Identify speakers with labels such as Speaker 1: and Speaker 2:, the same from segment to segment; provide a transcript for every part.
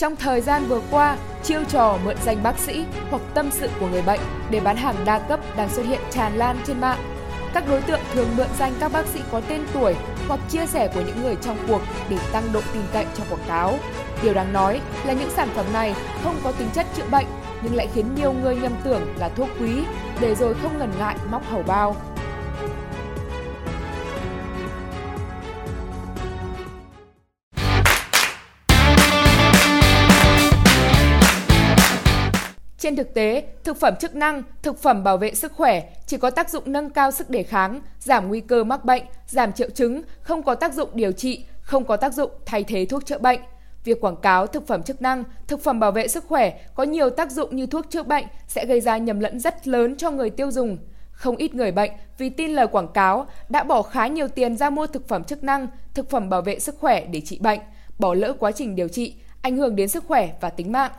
Speaker 1: Trong thời gian vừa qua, chiêu trò mượn danh bác sĩ hoặc tâm sự của người bệnh để bán hàng đa cấp đang xuất hiện tràn lan trên mạng. Các đối tượng thường mượn danh các bác sĩ có tên tuổi hoặc chia sẻ của những người trong cuộc để tăng độ tin cậy cho quảng cáo. Điều đáng nói là những sản phẩm này không có tính chất chữa bệnh nhưng lại khiến nhiều người nhầm tưởng là thuốc quý để rồi không ngần ngại móc hầu bao. Trên thực tế, thực phẩm chức năng, thực phẩm bảo vệ sức khỏe chỉ có tác dụng nâng cao sức đề kháng, giảm nguy cơ mắc bệnh, giảm triệu chứng, không có tác dụng điều trị, không có tác dụng thay thế thuốc chữa bệnh. Việc quảng cáo thực phẩm chức năng, thực phẩm bảo vệ sức khỏe có nhiều tác dụng như thuốc chữa bệnh sẽ gây ra nhầm lẫn rất lớn cho người tiêu dùng. Không ít người bệnh vì tin lời quảng cáo đã bỏ khá nhiều tiền ra mua thực phẩm chức năng, thực phẩm bảo vệ sức khỏe để trị bệnh, bỏ lỡ quá trình điều trị, ảnh hưởng đến sức khỏe và tính mạng.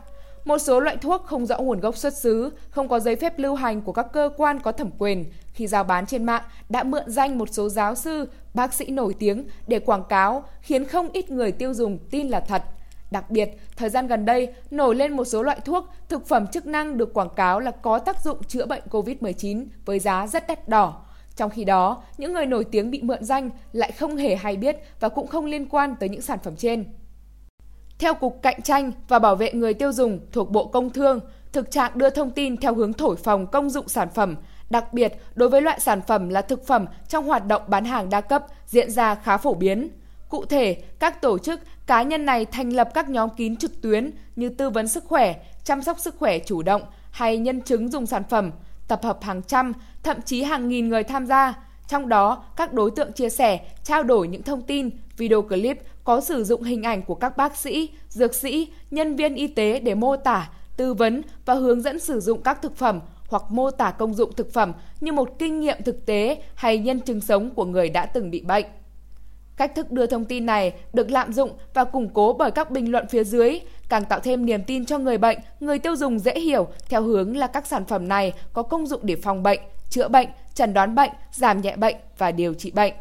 Speaker 1: Một số loại thuốc không rõ nguồn gốc xuất xứ, không có giấy phép lưu hành của các cơ quan có thẩm quyền khi giao bán trên mạng đã mượn danh một số giáo sư, bác sĩ nổi tiếng để quảng cáo, khiến không ít người tiêu dùng tin là thật. Đặc biệt, thời gian gần đây nổi lên một số loại thuốc, thực phẩm chức năng được quảng cáo là có tác dụng chữa bệnh COVID-19 với giá rất đắt đỏ. Trong khi đó, những người nổi tiếng bị mượn danh lại không hề hay biết và cũng không liên quan tới những sản phẩm trên. Theo Cục Cạnh tranh và Bảo vệ người tiêu dùng thuộc Bộ Công Thương, thực trạng đưa thông tin theo hướng thổi phòng công dụng sản phẩm, đặc biệt đối với loại sản phẩm là thực phẩm trong hoạt động bán hàng đa cấp diễn ra khá phổ biến. Cụ thể, các tổ chức, cá nhân này thành lập các nhóm kín trực tuyến như tư vấn sức khỏe, chăm sóc sức khỏe chủ động hay nhân chứng dùng sản phẩm, tập hợp hàng trăm, thậm chí hàng nghìn người tham gia. Trong đó, các đối tượng chia sẻ, trao đổi những thông tin, video clip có sử dụng hình ảnh của các bác sĩ, dược sĩ, nhân viên y tế để mô tả, tư vấn và hướng dẫn sử dụng các thực phẩm hoặc mô tả công dụng thực phẩm như một kinh nghiệm thực tế hay nhân chứng sống của người đã từng bị bệnh. Cách thức đưa thông tin này được lạm dụng và củng cố bởi các bình luận phía dưới, càng tạo thêm niềm tin cho người bệnh, người tiêu dùng dễ hiểu theo hướng là các sản phẩm này có công dụng để phòng bệnh, chữa bệnh, chẩn đoán bệnh, giảm nhẹ bệnh và điều trị bệnh.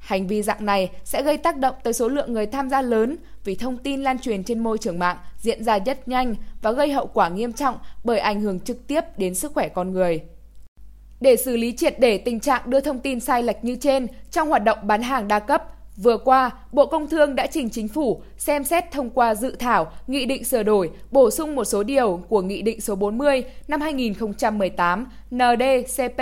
Speaker 1: Hành vi dạng này sẽ gây tác động tới số lượng người tham gia lớn vì thông tin lan truyền trên môi trường mạng diễn ra rất nhanh và gây hậu quả nghiêm trọng bởi ảnh hưởng trực tiếp đến sức khỏe con người. Để xử lý triệt để tình trạng đưa thông tin sai lệch như trên trong hoạt động bán hàng đa cấp, Vừa qua, Bộ Công Thương đã trình chính phủ xem xét thông qua dự thảo Nghị định sửa đổi, bổ sung một số điều của Nghị định số 40 năm 2018 ndcp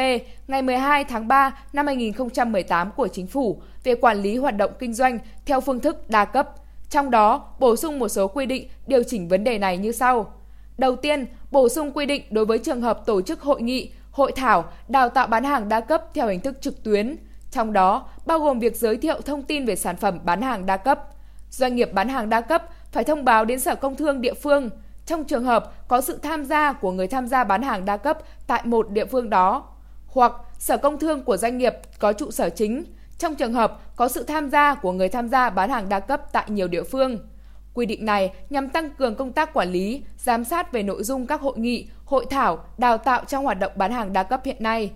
Speaker 1: ngày 12 tháng 3 năm 2018 của Chính phủ về quản lý hoạt động kinh doanh theo phương thức đa cấp. Trong đó, bổ sung một số quy định điều chỉnh vấn đề này như sau. Đầu tiên, bổ sung quy định đối với trường hợp tổ chức hội nghị, hội thảo, đào tạo bán hàng đa cấp theo hình thức trực tuyến – trong đó bao gồm việc giới thiệu thông tin về sản phẩm bán hàng đa cấp. Doanh nghiệp bán hàng đa cấp phải thông báo đến Sở Công Thương địa phương trong trường hợp có sự tham gia của người tham gia bán hàng đa cấp tại một địa phương đó, hoặc Sở Công Thương của doanh nghiệp có trụ sở chính trong trường hợp có sự tham gia của người tham gia bán hàng đa cấp tại nhiều địa phương. Quy định này nhằm tăng cường công tác quản lý, giám sát về nội dung các hội nghị, hội thảo, đào tạo trong hoạt động bán hàng đa cấp hiện nay.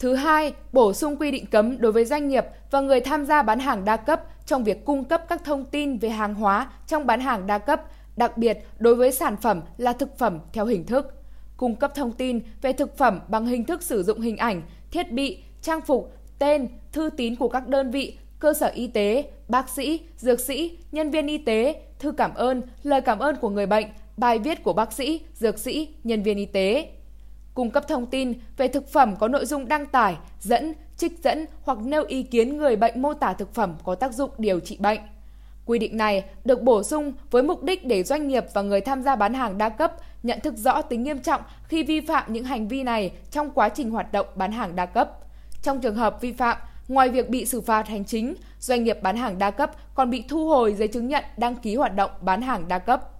Speaker 1: Thứ hai, bổ sung quy định cấm đối với doanh nghiệp và người tham gia bán hàng đa cấp trong việc cung cấp các thông tin về hàng hóa trong bán hàng đa cấp, đặc biệt đối với sản phẩm là thực phẩm theo hình thức. Cung cấp thông tin về thực phẩm bằng hình thức sử dụng hình ảnh, thiết bị, trang phục, tên, thư tín của các đơn vị, cơ sở y tế, bác sĩ, dược sĩ, nhân viên y tế, thư cảm ơn, lời cảm ơn của người bệnh, bài viết của bác sĩ, dược sĩ, nhân viên y tế cung cấp thông tin về thực phẩm có nội dung đăng tải, dẫn, trích dẫn hoặc nêu ý kiến người bệnh mô tả thực phẩm có tác dụng điều trị bệnh. Quy định này được bổ sung với mục đích để doanh nghiệp và người tham gia bán hàng đa cấp nhận thức rõ tính nghiêm trọng khi vi phạm những hành vi này trong quá trình hoạt động bán hàng đa cấp. Trong trường hợp vi phạm, ngoài việc bị xử phạt hành chính, doanh nghiệp bán hàng đa cấp còn bị thu hồi giấy chứng nhận đăng ký hoạt động bán hàng đa cấp.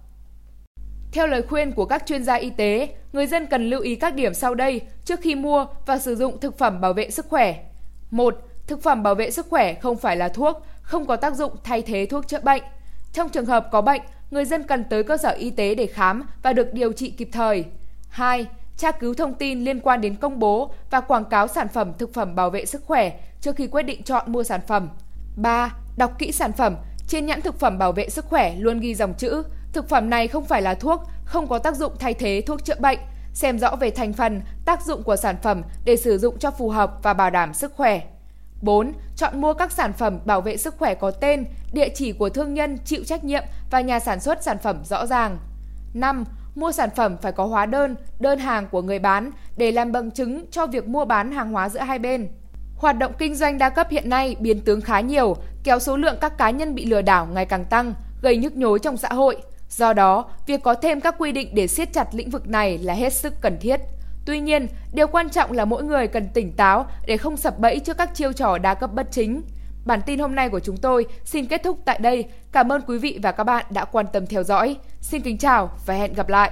Speaker 1: Theo lời khuyên của các chuyên gia y tế, người dân cần lưu ý các điểm sau đây trước khi mua và sử dụng thực phẩm bảo vệ sức khỏe. 1. Thực phẩm bảo vệ sức khỏe không phải là thuốc, không có tác dụng thay thế thuốc chữa bệnh. Trong trường hợp có bệnh, người dân cần tới cơ sở y tế để khám và được điều trị kịp thời. 2. Tra cứu thông tin liên quan đến công bố và quảng cáo sản phẩm thực phẩm bảo vệ sức khỏe trước khi quyết định chọn mua sản phẩm. 3. Đọc kỹ sản phẩm, trên nhãn thực phẩm bảo vệ sức khỏe luôn ghi dòng chữ Thực phẩm này không phải là thuốc, không có tác dụng thay thế thuốc chữa bệnh. Xem rõ về thành phần, tác dụng của sản phẩm để sử dụng cho phù hợp và bảo đảm sức khỏe. 4. Chọn mua các sản phẩm bảo vệ sức khỏe có tên, địa chỉ của thương nhân chịu trách nhiệm và nhà sản xuất sản phẩm rõ ràng. 5. Mua sản phẩm phải có hóa đơn, đơn hàng của người bán để làm bằng chứng cho việc mua bán hàng hóa giữa hai bên. Hoạt động kinh doanh đa cấp hiện nay biến tướng khá nhiều, kéo số lượng các cá nhân bị lừa đảo ngày càng tăng, gây nhức nhối trong xã hội. Do đó, việc có thêm các quy định để siết chặt lĩnh vực này là hết sức cần thiết. Tuy nhiên, điều quan trọng là mỗi người cần tỉnh táo để không sập bẫy trước các chiêu trò đa cấp bất chính. Bản tin hôm nay của chúng tôi xin kết thúc tại đây. Cảm ơn quý vị và các bạn đã quan tâm theo dõi. Xin kính chào và hẹn gặp lại.